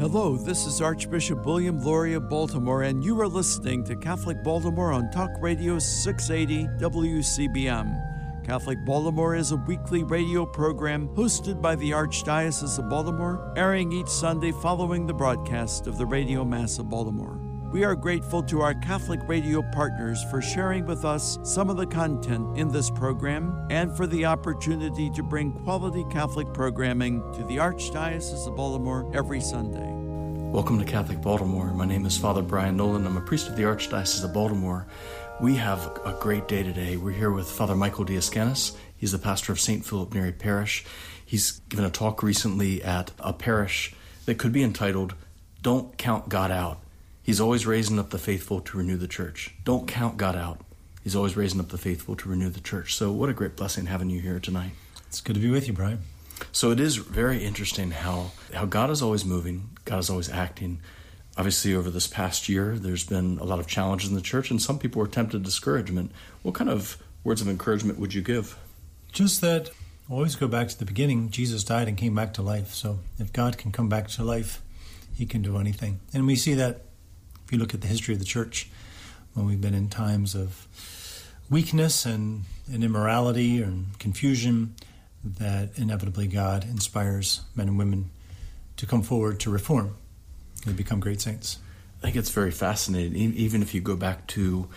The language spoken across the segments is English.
Hello, this is Archbishop William Lori of Baltimore, and you are listening to Catholic Baltimore on Talk Radio 680 WCBM. Catholic Baltimore is a weekly radio program hosted by the Archdiocese of Baltimore, airing each Sunday following the broadcast of the Radio Mass of Baltimore. We are grateful to our Catholic radio partners for sharing with us some of the content in this program and for the opportunity to bring quality Catholic programming to the Archdiocese of Baltimore every Sunday. Welcome to Catholic Baltimore. My name is Father Brian Nolan. I'm a priest of the Archdiocese of Baltimore. We have a great day today. We're here with Father Michael DeAscanis. He's the pastor of St. Philip Neri Parish. He's given a talk recently at a parish that could be entitled, Don't Count God Out. He's always raising up the faithful to renew the church. Don't count God out. He's always raising up the faithful to renew the church. So, what a great blessing having you here tonight. It's good to be with you, Brian. So, it is very interesting how, how God is always moving, God is always acting. Obviously, over this past year, there's been a lot of challenges in the church, and some people are tempted to discouragement. What kind of words of encouragement would you give? Just that always go back to the beginning. Jesus died and came back to life. So, if God can come back to life, he can do anything. And we see that if you look at the history of the church, when we've been in times of weakness and, and immorality and confusion, that inevitably God inspires men and women to come forward to reform. They become great saints. I think it's very fascinating. Even if you go back to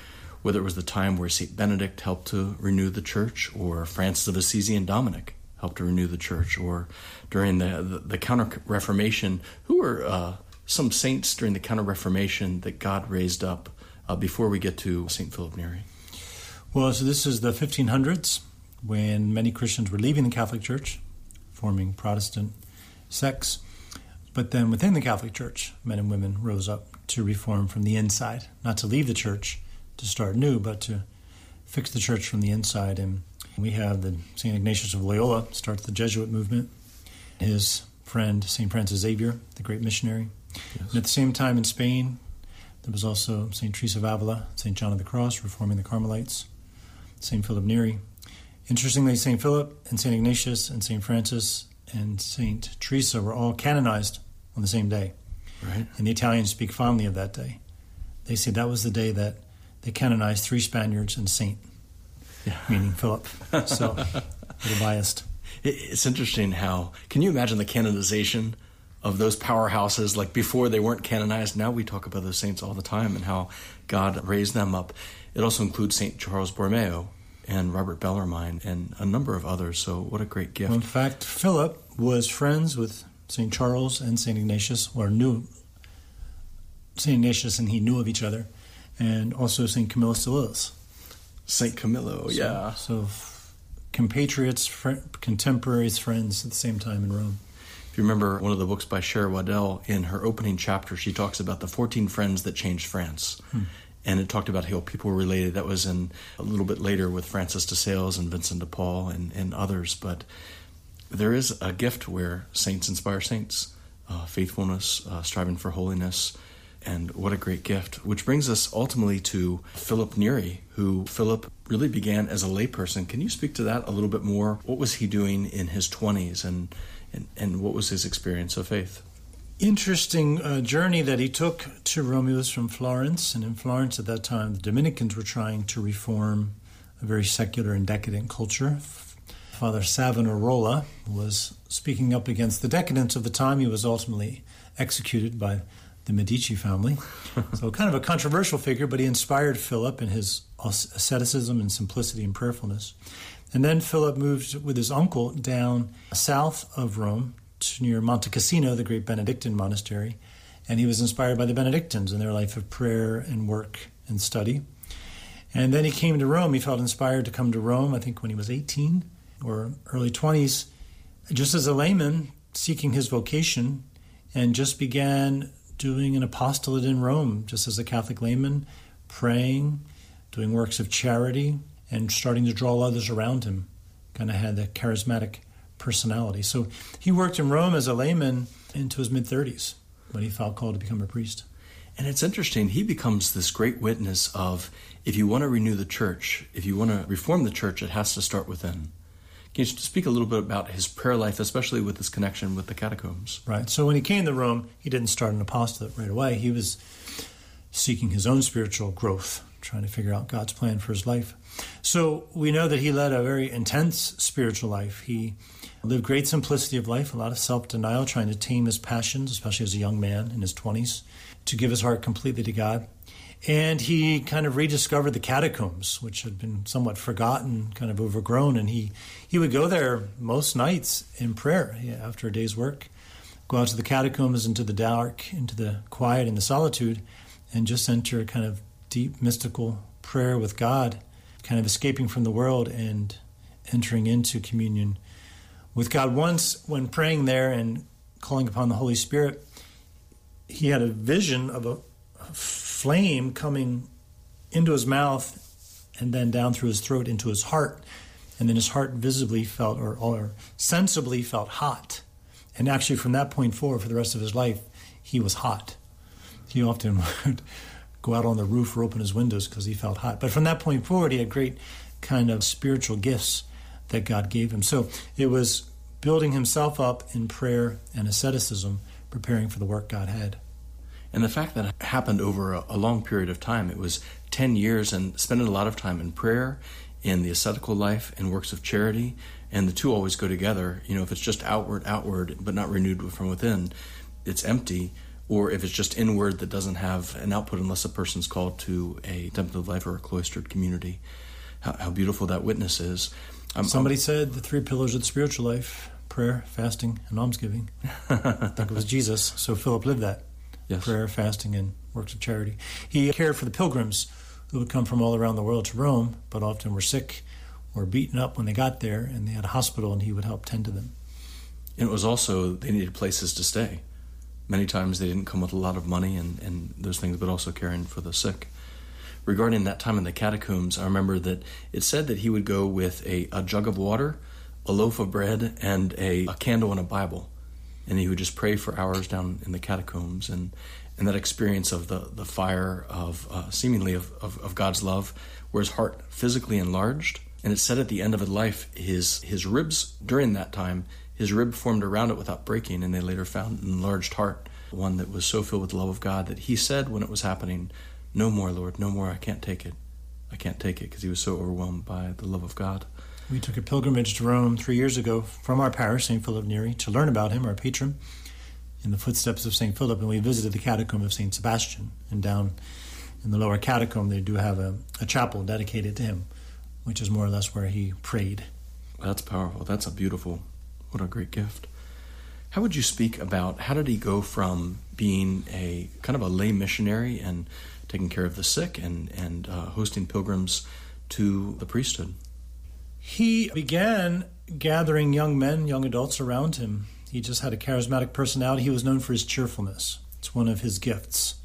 whether it was the time where St. Benedict helped to renew the church, or Francis of Assisi and Dominic helped to renew the church, or during the, the, the Counter Reformation, who were uh, some saints during the Counter Reformation that God raised up uh, before we get to St. Philip Neri? Well, so this is the 1500s when many Christians were leaving the Catholic Church, forming Protestant sects. But then within the Catholic Church, men and women rose up to reform from the inside, not to leave the church to start new, but to fix the church from the inside. And we have the St. Ignatius of Loyola starts the Jesuit movement. His friend, St. Francis Xavier, the great missionary, Yes. And at the same time in Spain, there was also St. Teresa of Avila, St. John of the Cross, reforming the Carmelites, St. Philip Neri. Interestingly, St. Philip and St. Ignatius and St. Francis and St. Teresa were all canonized on the same day. Right. And the Italians speak fondly of that day. They say that was the day that they canonized three Spaniards and Saint, yeah. meaning Philip. So, a little biased. It's interesting how, can you imagine the canonization of those powerhouses like before they weren't canonized now we talk about those saints all the time and how god raised them up. It also includes saint charles borromeo and robert bellarmine and a number of others so what a great gift. Well, in fact philip was friends with saint charles and saint ignatius or knew saint ignatius and he knew of each other and also saint camillus Silius. saint camillo so, yeah. so compatriots fr- contemporaries friends at the same time in rome if you remember one of the books by Sherry Weddell, in her opening chapter, she talks about the 14 friends that changed France. Hmm. And it talked about how people were related. That was in a little bit later with Francis de Sales and Vincent de Paul and, and others. But there is a gift where saints inspire saints uh, faithfulness, uh, striving for holiness. And what a great gift. Which brings us ultimately to Philip Neri, who Philip really began as a layperson. Can you speak to that a little bit more? What was he doing in his 20s and and, and what was his experience of faith? Interesting uh, journey that he took to Rome. Was from Florence, and in Florence at that time, the Dominicans were trying to reform a very secular and decadent culture. Father Savonarola was speaking up against the decadence of the time. He was ultimately executed by the Medici family. so, kind of a controversial figure, but he inspired Philip in his asceticism and simplicity and prayerfulness. And then Philip moved with his uncle down south of Rome to near Monte Cassino, the great Benedictine monastery. And he was inspired by the Benedictines and their life of prayer and work and study. And then he came to Rome. He felt inspired to come to Rome, I think when he was 18 or early 20s, just as a layman seeking his vocation, and just began doing an apostolate in Rome, just as a Catholic layman, praying, doing works of charity, and starting to draw others around him. Kind of had that charismatic personality. So he worked in Rome as a layman into his mid 30s when he felt called to become a priest. And it's interesting, he becomes this great witness of if you want to renew the church, if you want to reform the church, it has to start within. Can you speak a little bit about his prayer life, especially with his connection with the catacombs? Right. So when he came to Rome, he didn't start an apostolate right away. He was seeking his own spiritual growth, trying to figure out God's plan for his life. So we know that he led a very intense spiritual life. He lived great simplicity of life, a lot of self denial, trying to tame his passions, especially as a young man in his 20s, to give his heart completely to God. And he kind of rediscovered the catacombs, which had been somewhat forgotten, kind of overgrown. And he, he would go there most nights in prayer after a day's work, go out to the catacombs, into the dark, into the quiet and the solitude, and just enter a kind of deep mystical prayer with God, kind of escaping from the world and entering into communion with God. Once, when praying there and calling upon the Holy Spirit, he had a vision of a flame coming into his mouth and then down through his throat into his heart. And then his heart visibly felt or, or sensibly felt hot. And actually, from that point forward, for the rest of his life, he was hot. He often would go out on the roof or open his windows because he felt hot. But from that point forward, he had great kind of spiritual gifts that God gave him. So it was building himself up in prayer and asceticism, preparing for the work God had. And the fact that it happened over a, a long period of time, it was 10 years and spending a lot of time in prayer, in the ascetical life, and works of charity, and the two always go together. You know, if it's just outward, outward, but not renewed from within, it's empty. Or if it's just inward that doesn't have an output unless a person's called to a contemplative life or a cloistered community. How, how beautiful that witness is. Um, Somebody um, said the three pillars of the spiritual life prayer, fasting, and almsgiving. I think it was Jesus, so Philip lived that yes. prayer, fasting, and works of charity. He cared for the pilgrims who would come from all around the world to Rome, but often were sick or beaten up when they got there, and they had a hospital, and he would help tend to them. And it was also, they needed places to stay. Many times they didn't come with a lot of money and, and those things, but also caring for the sick. Regarding that time in the catacombs, I remember that it said that he would go with a, a jug of water, a loaf of bread, and a, a candle and a Bible. And he would just pray for hours down in the catacombs. And and that experience of the the fire of uh, seemingly of, of, of God's love, where his heart physically enlarged, and it said at the end of his life, his his ribs during that time, his rib formed around it without breaking, and they later found an enlarged heart, one that was so filled with the love of God that he said when it was happening, "No more, Lord, no more. I can't take it. I can't take it," because he was so overwhelmed by the love of God. We took a pilgrimage to Rome three years ago from our parish, St. Philip Neri, to learn about him, our patron, in the footsteps of St. Philip, and we visited the catacomb of St. Sebastian. And down in the lower catacomb, they do have a, a chapel dedicated to him, which is more or less where he prayed. That's powerful. That's a beautiful, what a great gift. How would you speak about how did he go from being a kind of a lay missionary and taking care of the sick and, and uh, hosting pilgrims to the priesthood? He began gathering young men, young adults around him. He just had a charismatic personality. He was known for his cheerfulness, it's one of his gifts.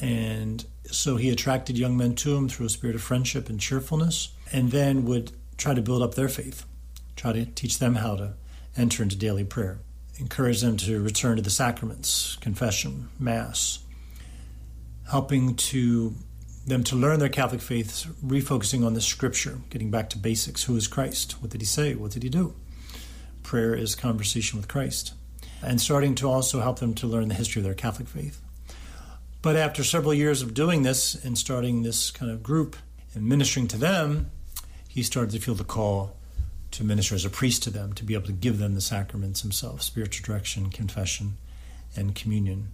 And so he attracted young men to him through a spirit of friendship and cheerfulness, and then would try to build up their faith, try to teach them how to enter into daily prayer, encourage them to return to the sacraments, confession, Mass, helping to them to learn their Catholic faith, refocusing on the scripture, getting back to basics. Who is Christ? What did he say? What did he do? Prayer is conversation with Christ. And starting to also help them to learn the history of their Catholic faith. But after several years of doing this and starting this kind of group and ministering to them, he started to feel the call to minister as a priest to them, to be able to give them the sacraments himself spiritual direction, confession, and communion.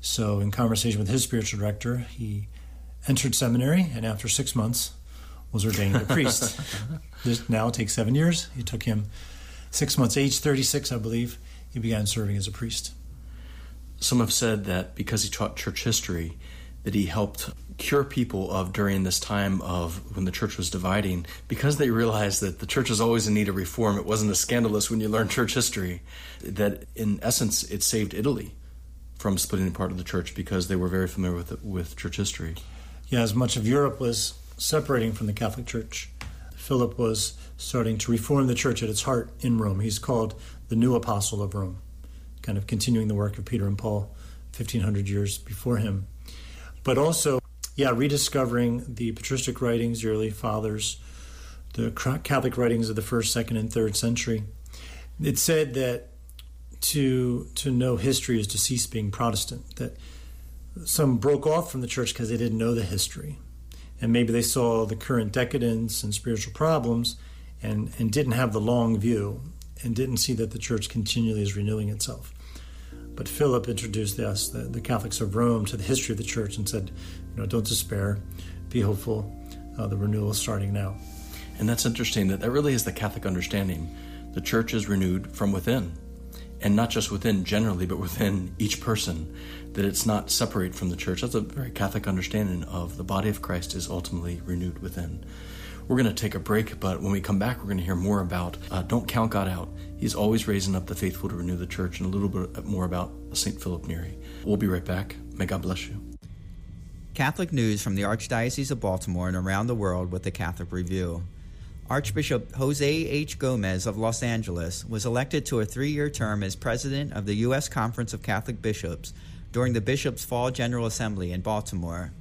So, in conversation with his spiritual director, he entered seminary, and after six months, was ordained a priest. this now takes seven years. It took him six months, age 36, I believe, he began serving as a priest. Some have said that because he taught church history, that he helped cure people of during this time of when the church was dividing because they realized that the church was always in need of reform it wasn't as scandalous when you learn church history that in essence it saved italy from splitting apart of the church because they were very familiar with with church history yeah, as much of Europe was separating from the Catholic Church, Philip was starting to reform the church at its heart in Rome. He's called the new apostle of Rome, kind of continuing the work of Peter and Paul 1500 years before him. But also, yeah, rediscovering the patristic writings, the early fathers, the Catholic writings of the first, second, and third century. It said that to to know history is to cease being Protestant. That some broke off from the church because they didn't know the history, and maybe they saw the current decadence and spiritual problems, and and didn't have the long view, and didn't see that the church continually is renewing itself. But Philip introduced us, the, the Catholics of Rome, to the history of the church and said, you know, don't despair, be hopeful. Uh, the renewal is starting now. And that's interesting that that really is the Catholic understanding. The church is renewed from within and not just within generally, but within each person, that it's not separate from the church. That's a very Catholic understanding of the body of Christ is ultimately renewed within. We're going to take a break, but when we come back, we're going to hear more about uh, Don't Count God Out. He's always raising up the faithful to renew the church, and a little bit more about St. Philip Neri. We'll be right back. May God bless you. Catholic news from the Archdiocese of Baltimore and around the world with the Catholic Review. Archbishop Jose H. Gomez of Los Angeles was elected to a three year term as president of the U.S. Conference of Catholic Bishops during the Bishops' Fall General Assembly in Baltimore.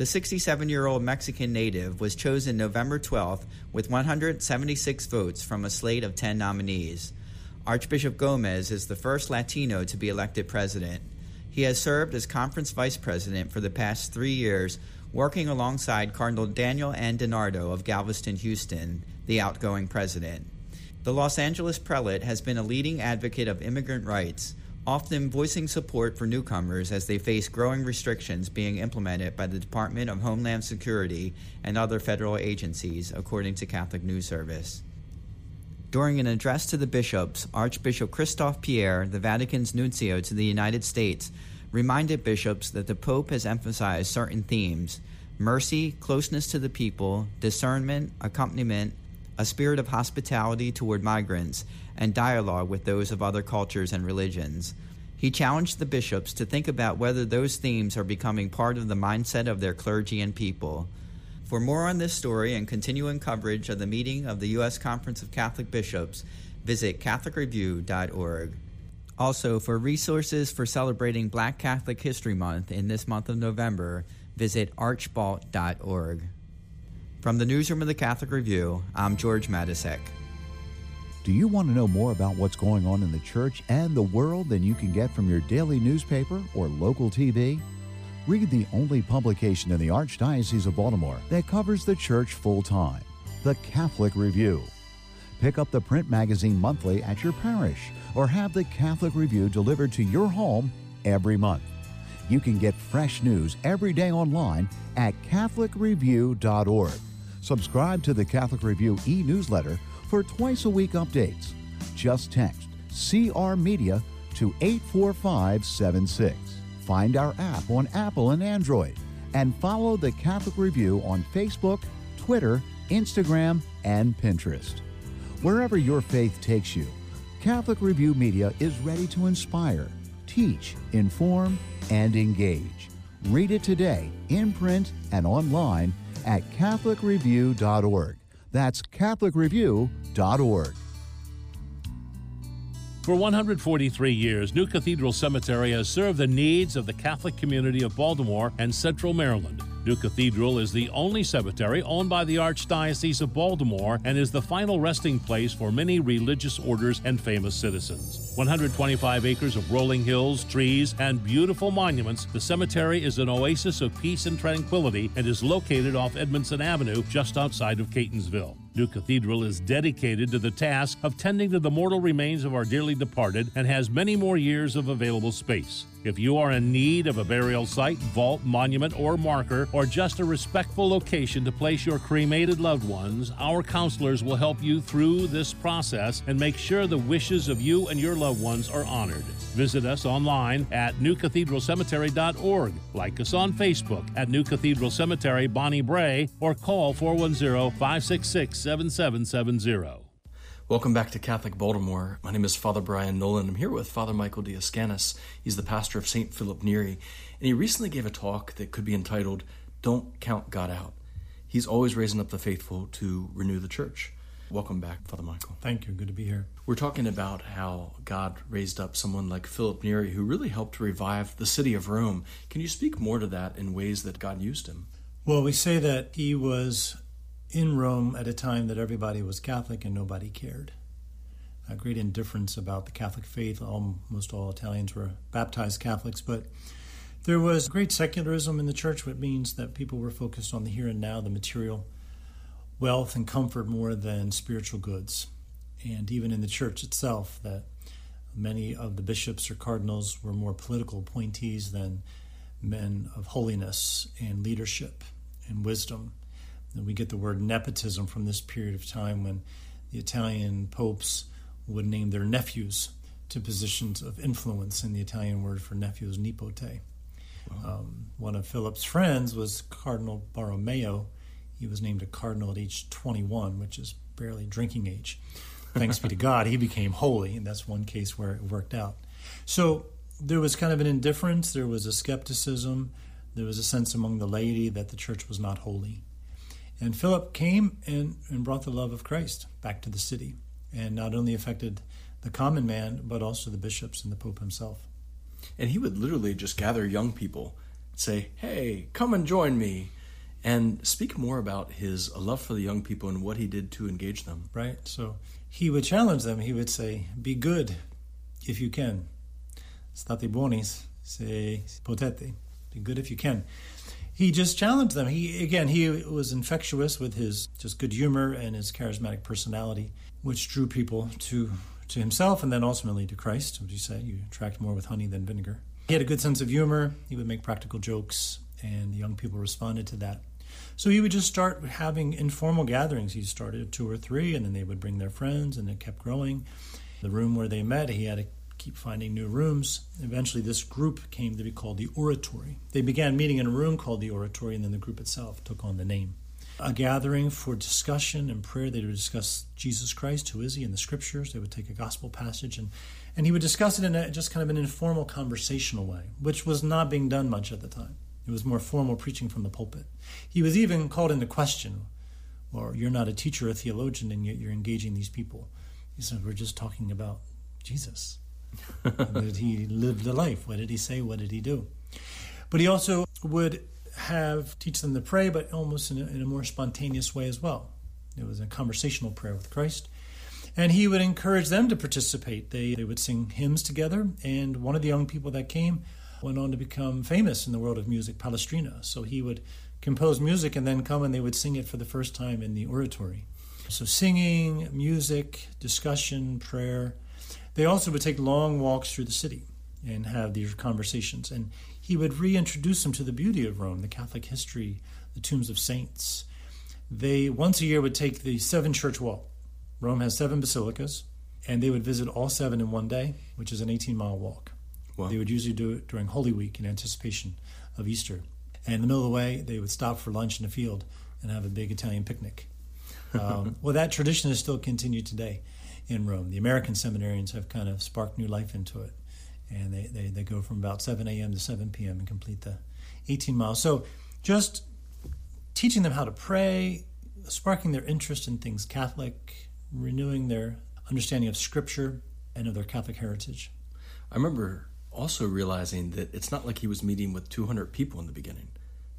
The 67 year old Mexican native was chosen November 12th with 176 votes from a slate of 10 nominees. Archbishop Gomez is the first Latino to be elected president. He has served as conference vice president for the past three years working alongside Cardinal Daniel N. DiNardo of Galveston, Houston, the outgoing president. The Los Angeles prelate has been a leading advocate of immigrant rights, often voicing support for newcomers as they face growing restrictions being implemented by the Department of Homeland Security and other federal agencies, according to Catholic News Service. During an address to the bishops, Archbishop Christophe Pierre, the Vatican's nuncio to the United States, reminded bishops that the Pope has emphasized certain themes mercy, closeness to the people, discernment, accompaniment, a spirit of hospitality toward migrants, and dialogue with those of other cultures and religions. He challenged the bishops to think about whether those themes are becoming part of the mindset of their clergy and people. For more on this story and continuing coverage of the meeting of the U.S. Conference of Catholic Bishops, visit CatholicReview.org. Also, for resources for celebrating Black Catholic History Month in this month of November, visit archbalt.org. From the newsroom of the Catholic Review, I'm George Matysek. Do you want to know more about what's going on in the church and the world than you can get from your daily newspaper or local TV? Read the only publication in the Archdiocese of Baltimore that covers the church full time, the Catholic Review. Pick up the print magazine monthly at your parish or have the Catholic Review delivered to your home every month. You can get fresh news every day online at CatholicReview.org. Subscribe to the Catholic Review e newsletter for twice a week updates. Just text CR Media to 84576. Find our app on Apple and Android and follow the Catholic Review on Facebook, Twitter, Instagram, and Pinterest. Wherever your faith takes you, Catholic Review Media is ready to inspire, teach, inform, and engage. Read it today in print and online at CatholicReview.org. That's CatholicReview.org. For 143 years, New Cathedral Cemetery has served the needs of the Catholic community of Baltimore and Central Maryland. New Cathedral is the only cemetery owned by the Archdiocese of Baltimore and is the final resting place for many religious orders and famous citizens. 125 acres of rolling hills, trees, and beautiful monuments, the cemetery is an oasis of peace and tranquility and is located off Edmondson Avenue just outside of Catonsville. New Cathedral is dedicated to the task of tending to the mortal remains of our dearly departed and has many more years of available space. If you are in need of a burial site, vault, monument, or marker, or just a respectful location to place your cremated loved ones, our counselors will help you through this process and make sure the wishes of you and your loved ones are honored. Visit us online at newcathedralcemetery.org. Like us on Facebook at New Cathedral Cemetery Bonnie Brae, or call 410 566 7770. Welcome back to Catholic Baltimore. My name is Father Brian Nolan. I'm here with Father Michael DeAscanis. He's the pastor of St. Philip Neri, and he recently gave a talk that could be entitled Don't Count God Out. He's always raising up the faithful to renew the church. Welcome back, Father Michael. Thank you. Good to be here. We're talking about how God raised up someone like Philip Neri who really helped to revive the city of Rome. Can you speak more to that in ways that God used him? Well, we say that he was in Rome at a time that everybody was Catholic and nobody cared. A great indifference about the Catholic faith. Almost all Italians were baptized Catholics, but there was great secularism in the church, which means that people were focused on the here and now, the material wealth and comfort more than spiritual goods. And even in the church itself, that many of the bishops or cardinals were more political appointees than men of holiness and leadership and wisdom. And we get the word nepotism from this period of time when the Italian popes would name their nephews to positions of influence, and the Italian word for nephew is nipote. Um, one of Philip's friends was Cardinal Borromeo. He was named a cardinal at age 21, which is barely drinking age. Thanks be to God, he became holy, and that's one case where it worked out. So there was kind of an indifference, there was a skepticism, there was a sense among the laity that the church was not holy. And Philip came and, and brought the love of Christ back to the city, and not only affected the common man, but also the bishops and the Pope himself. And he would literally just gather young people, say, Hey, come and join me, and speak more about his love for the young people and what he did to engage them. Right? So he would challenge them. He would say, Be good if you can. State buoni, se potete. Be good if you can. He just challenged them. He again, he was infectious with his just good humor and his charismatic personality, which drew people to to himself and then ultimately to Christ. Would you say you attract more with honey than vinegar? He had a good sense of humor. He would make practical jokes, and the young people responded to that. So he would just start having informal gatherings. He started two or three, and then they would bring their friends, and it kept growing. The room where they met, he had to keep finding new rooms. Eventually, this group came to be called the Oratory. They began meeting in a room called the Oratory, and then the group itself took on the name a gathering for discussion and prayer. They would discuss Jesus Christ, who is he, in the scriptures. They would take a gospel passage and, and he would discuss it in a, just kind of an informal conversational way, which was not being done much at the time. It was more formal preaching from the pulpit. He was even called into question, or you're not a teacher or a theologian, and yet you're engaging these people. He said, We're just talking about Jesus. did he live the life? What did he say? What did he do? But he also would have teach them to pray, but almost in a, in a more spontaneous way as well. It was a conversational prayer with Christ. And he would encourage them to participate. They, they would sing hymns together, and one of the young people that came went on to become famous in the world of music, Palestrina. So he would compose music and then come and they would sing it for the first time in the oratory. So singing, music, discussion, prayer. They also would take long walks through the city and have these conversations. And he would reintroduce them to the beauty of Rome, the Catholic history, the tombs of saints. They once a year would take the seven church walk. Rome has seven basilicas, and they would visit all seven in one day, which is an 18 mile walk. Wow. They would usually do it during Holy Week in anticipation of Easter. And in the middle of the way, they would stop for lunch in a field and have a big Italian picnic. Um, well, that tradition is still continued today in Rome. The American seminarians have kind of sparked new life into it and they, they, they go from about 7 a.m. to 7 p.m. and complete the 18 miles. So just teaching them how to pray, sparking their interest in things Catholic, renewing their understanding of Scripture and of their Catholic heritage. I remember also realizing that it's not like he was meeting with 200 people in the beginning.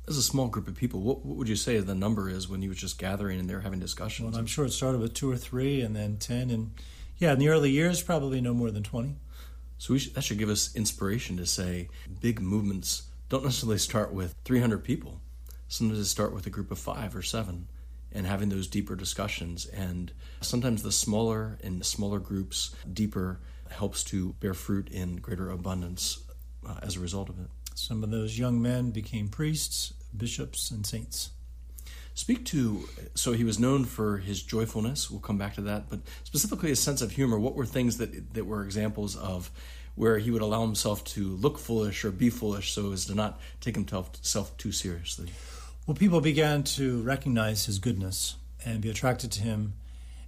Is a small group of people. What, what would you say the number is when you was just gathering and they were having discussions? Well, I'm sure it started with two or three and then 10. And yeah, in the early years, probably no more than 20. So should, that should give us inspiration to say big movements don't necessarily start with 300 people. Sometimes they start with a group of five or seven and having those deeper discussions. And sometimes the smaller and smaller groups, deeper, helps to bear fruit in greater abundance uh, as a result of it. Some of those young men became priests, bishops, and saints. Speak to, so he was known for his joyfulness. We'll come back to that, but specifically his sense of humor. What were things that, that were examples of where he would allow himself to look foolish or be foolish so as to not take himself too seriously? Well, people began to recognize his goodness and be attracted to him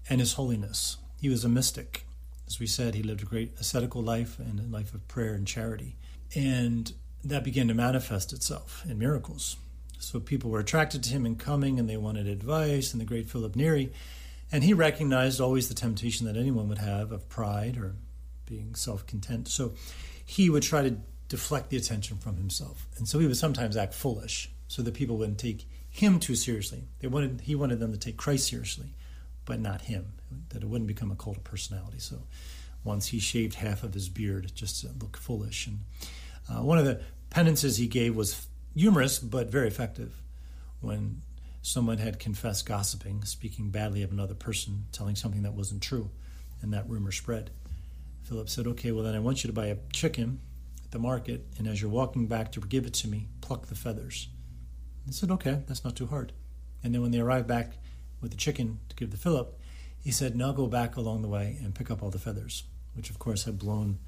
and his holiness. He was a mystic. As we said, he lived a great ascetical life and a life of prayer and charity. And that began to manifest itself in miracles. So people were attracted to him and coming, and they wanted advice, and the great Philip Neri. And he recognized always the temptation that anyone would have of pride or being self content. So he would try to deflect the attention from himself. And so he would sometimes act foolish so that people wouldn't take him too seriously. They wanted he wanted them to take Christ seriously, but not him. That it wouldn't become a cult of personality. So once he shaved half of his beard just to look foolish. And uh, one of the penances he gave was humorous but very effective. When someone had confessed gossiping, speaking badly of another person, telling something that wasn't true, and that rumor spread. Philip said, Okay, well, then I want you to buy a chicken at the market, and as you're walking back to give it to me, pluck the feathers. He said, Okay, that's not too hard. And then when they arrived back with the chicken to give to Philip, he said, Now go back along the way and pick up all the feathers, which of course had blown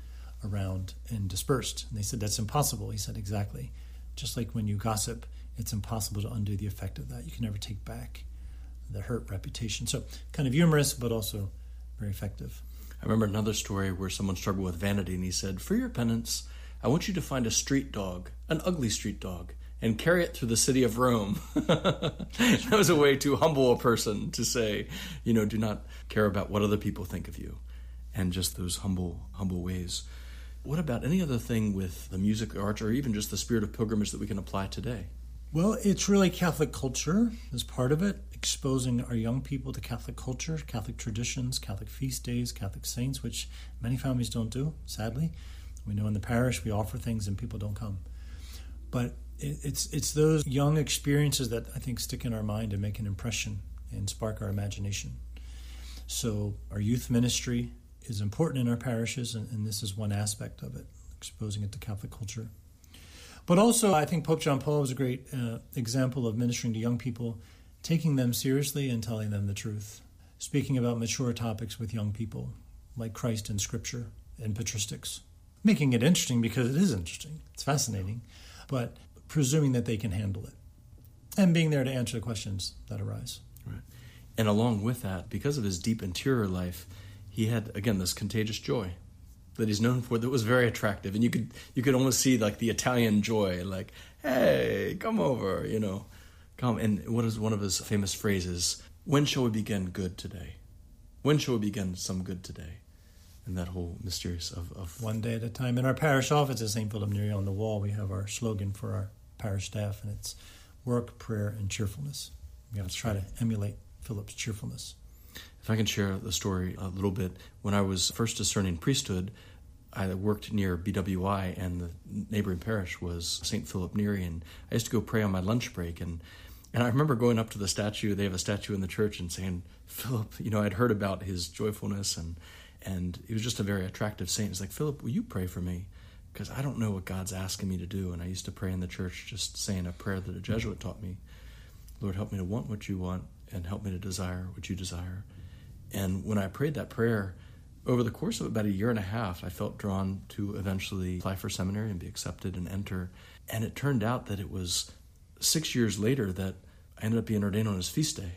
around and dispersed. And they said, That's impossible. He said, Exactly. Just like when you gossip, it's impossible to undo the effect of that. You can never take back the hurt reputation. So, kind of humorous, but also very effective. I remember another story where someone struggled with vanity and he said, For your penance, I want you to find a street dog, an ugly street dog, and carry it through the city of Rome. that was a way to humble a person to say, you know, do not care about what other people think of you, and just those humble, humble ways. What about any other thing with the music, arts, or even just the spirit of pilgrimage that we can apply today? Well, it's really Catholic culture as part of it, exposing our young people to Catholic culture, Catholic traditions, Catholic feast days, Catholic saints, which many families don't do, sadly. We know in the parish we offer things and people don't come. But it's it's those young experiences that I think stick in our mind and make an impression and spark our imagination. So our youth ministry is important in our parishes, and, and this is one aspect of it, exposing it to Catholic culture. But also, I think Pope John Paul was a great uh, example of ministering to young people, taking them seriously and telling them the truth, speaking about mature topics with young people, like Christ in Scripture and patristics, making it interesting because it is interesting, it's fascinating, but presuming that they can handle it, and being there to answer the questions that arise. Right. And along with that, because of his deep interior life, he had again this contagious joy that he's known for that was very attractive. And you could you could almost see like the Italian joy like hey come over you know. Come and what is one of his famous phrases? When shall we begin good today? When shall we begin some good today? And that whole mysterious of, of one day at a time. In our parish office at St. Philip Neri on the wall we have our slogan for our parish staff and it's work prayer and cheerfulness. We got to try to emulate Philip's cheerfulness if I can share the story a little bit, when I was first discerning priesthood, I worked near BWI, and the neighboring parish was St. Philip Neri, and I used to go pray on my lunch break. And, and I remember going up to the statue, they have a statue in the church, and saying, Philip, you know, I'd heard about his joyfulness, and, and he was just a very attractive saint. He's like, Philip, will you pray for me? Because I don't know what God's asking me to do. And I used to pray in the church, just saying a prayer that a Jesuit taught me Lord, help me to want what you want, and help me to desire what you desire. And when I prayed that prayer, over the course of about a year and a half, I felt drawn to eventually apply for seminary and be accepted and enter. And it turned out that it was six years later that I ended up being ordained on his feast day.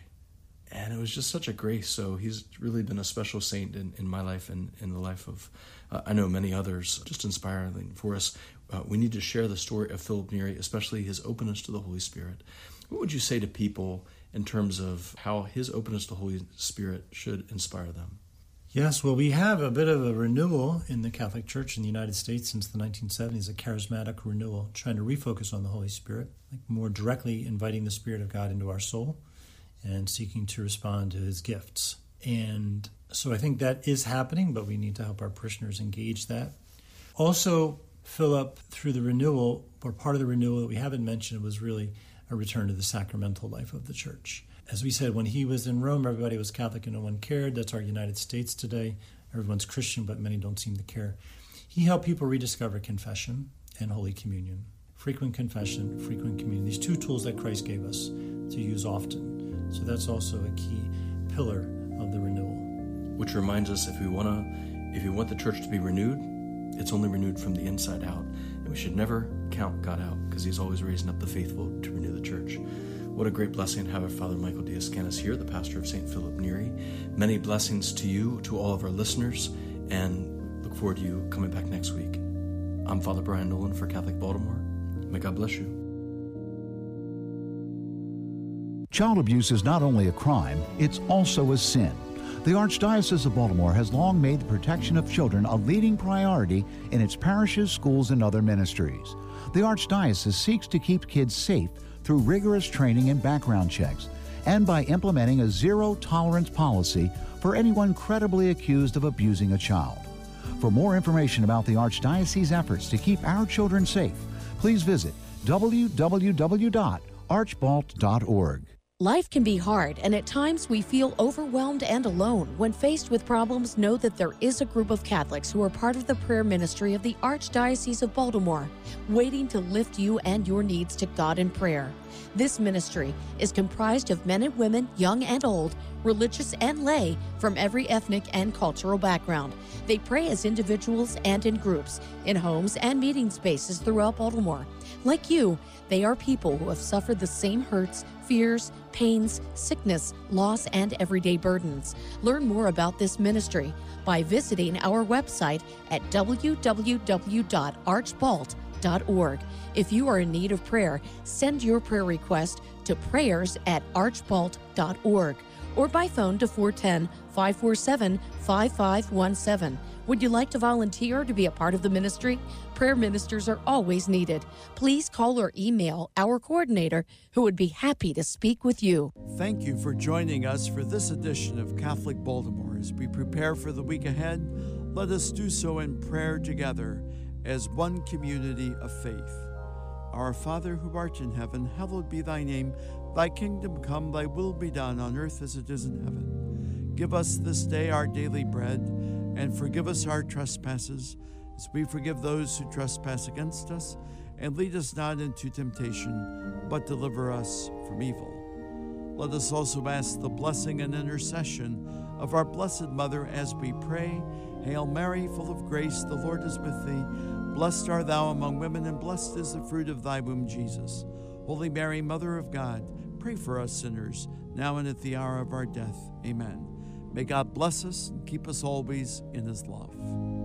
And it was just such a grace. So he's really been a special saint in, in my life and in the life of, uh, I know many others, just inspiring for us. Uh, we need to share the story of Philip Neri, especially his openness to the Holy Spirit. What would you say to people in terms of how his openness to the Holy Spirit should inspire them? Yes, well, we have a bit of a renewal in the Catholic Church in the United States since the 1970s, a charismatic renewal, trying to refocus on the Holy Spirit, like more directly inviting the Spirit of God into our soul and seeking to respond to his gifts. And so I think that is happening, but we need to help our parishioners engage that. Also, Philip, through the renewal, or part of the renewal that we haven't mentioned, was really a return to the sacramental life of the church. As we said, when he was in Rome, everybody was Catholic and no one cared. That's our United States today. Everyone's Christian, but many don't seem to care. He helped people rediscover confession and Holy Communion. Frequent confession, frequent communion. These two tools that Christ gave us to use often. So that's also a key pillar of the renewal. Which reminds us if we want to if we want the church to be renewed, it's only renewed from the inside out. We should never count God out because he's always raising up the faithful to renew the church. What a great blessing to have our Father Michael DeAscanis here, the pastor of St. Philip Neri. Many blessings to you, to all of our listeners, and look forward to you coming back next week. I'm Father Brian Nolan for Catholic Baltimore. May God bless you. Child abuse is not only a crime, it's also a sin. The Archdiocese of Baltimore has long made the protection of children a leading priority in its parishes, schools, and other ministries. The Archdiocese seeks to keep kids safe through rigorous training and background checks, and by implementing a zero tolerance policy for anyone credibly accused of abusing a child. For more information about the Archdiocese's efforts to keep our children safe, please visit www.archbalt.org. Life can be hard, and at times we feel overwhelmed and alone. When faced with problems, know that there is a group of Catholics who are part of the prayer ministry of the Archdiocese of Baltimore, waiting to lift you and your needs to God in prayer. This ministry is comprised of men and women, young and old, religious and lay, from every ethnic and cultural background. They pray as individuals and in groups, in homes and meeting spaces throughout Baltimore. Like you, they are people who have suffered the same hurts, fears, pains, sickness, loss, and everyday burdens. Learn more about this ministry by visiting our website at www.archbalt.org. If you are in need of prayer, send your prayer request to prayers at archbalt.org or by phone to 410 547 5517. Would you like to volunteer to be a part of the ministry? Prayer ministers are always needed. Please call or email our coordinator who would be happy to speak with you. Thank you for joining us for this edition of Catholic Baltimore. As we prepare for the week ahead, let us do so in prayer together as one community of faith. Our Father who art in heaven, hallowed be thy name. Thy kingdom come, thy will be done on earth as it is in heaven. Give us this day our daily bread, and forgive us our trespasses, as we forgive those who trespass against us. And lead us not into temptation, but deliver us from evil. Let us also ask the blessing and intercession of our Blessed Mother as we pray. Hail Mary, full of grace, the Lord is with thee. Blessed art thou among women, and blessed is the fruit of thy womb, Jesus. Holy Mary, Mother of God, pray for us sinners, now and at the hour of our death. Amen. May God bless us and keep us always in his love.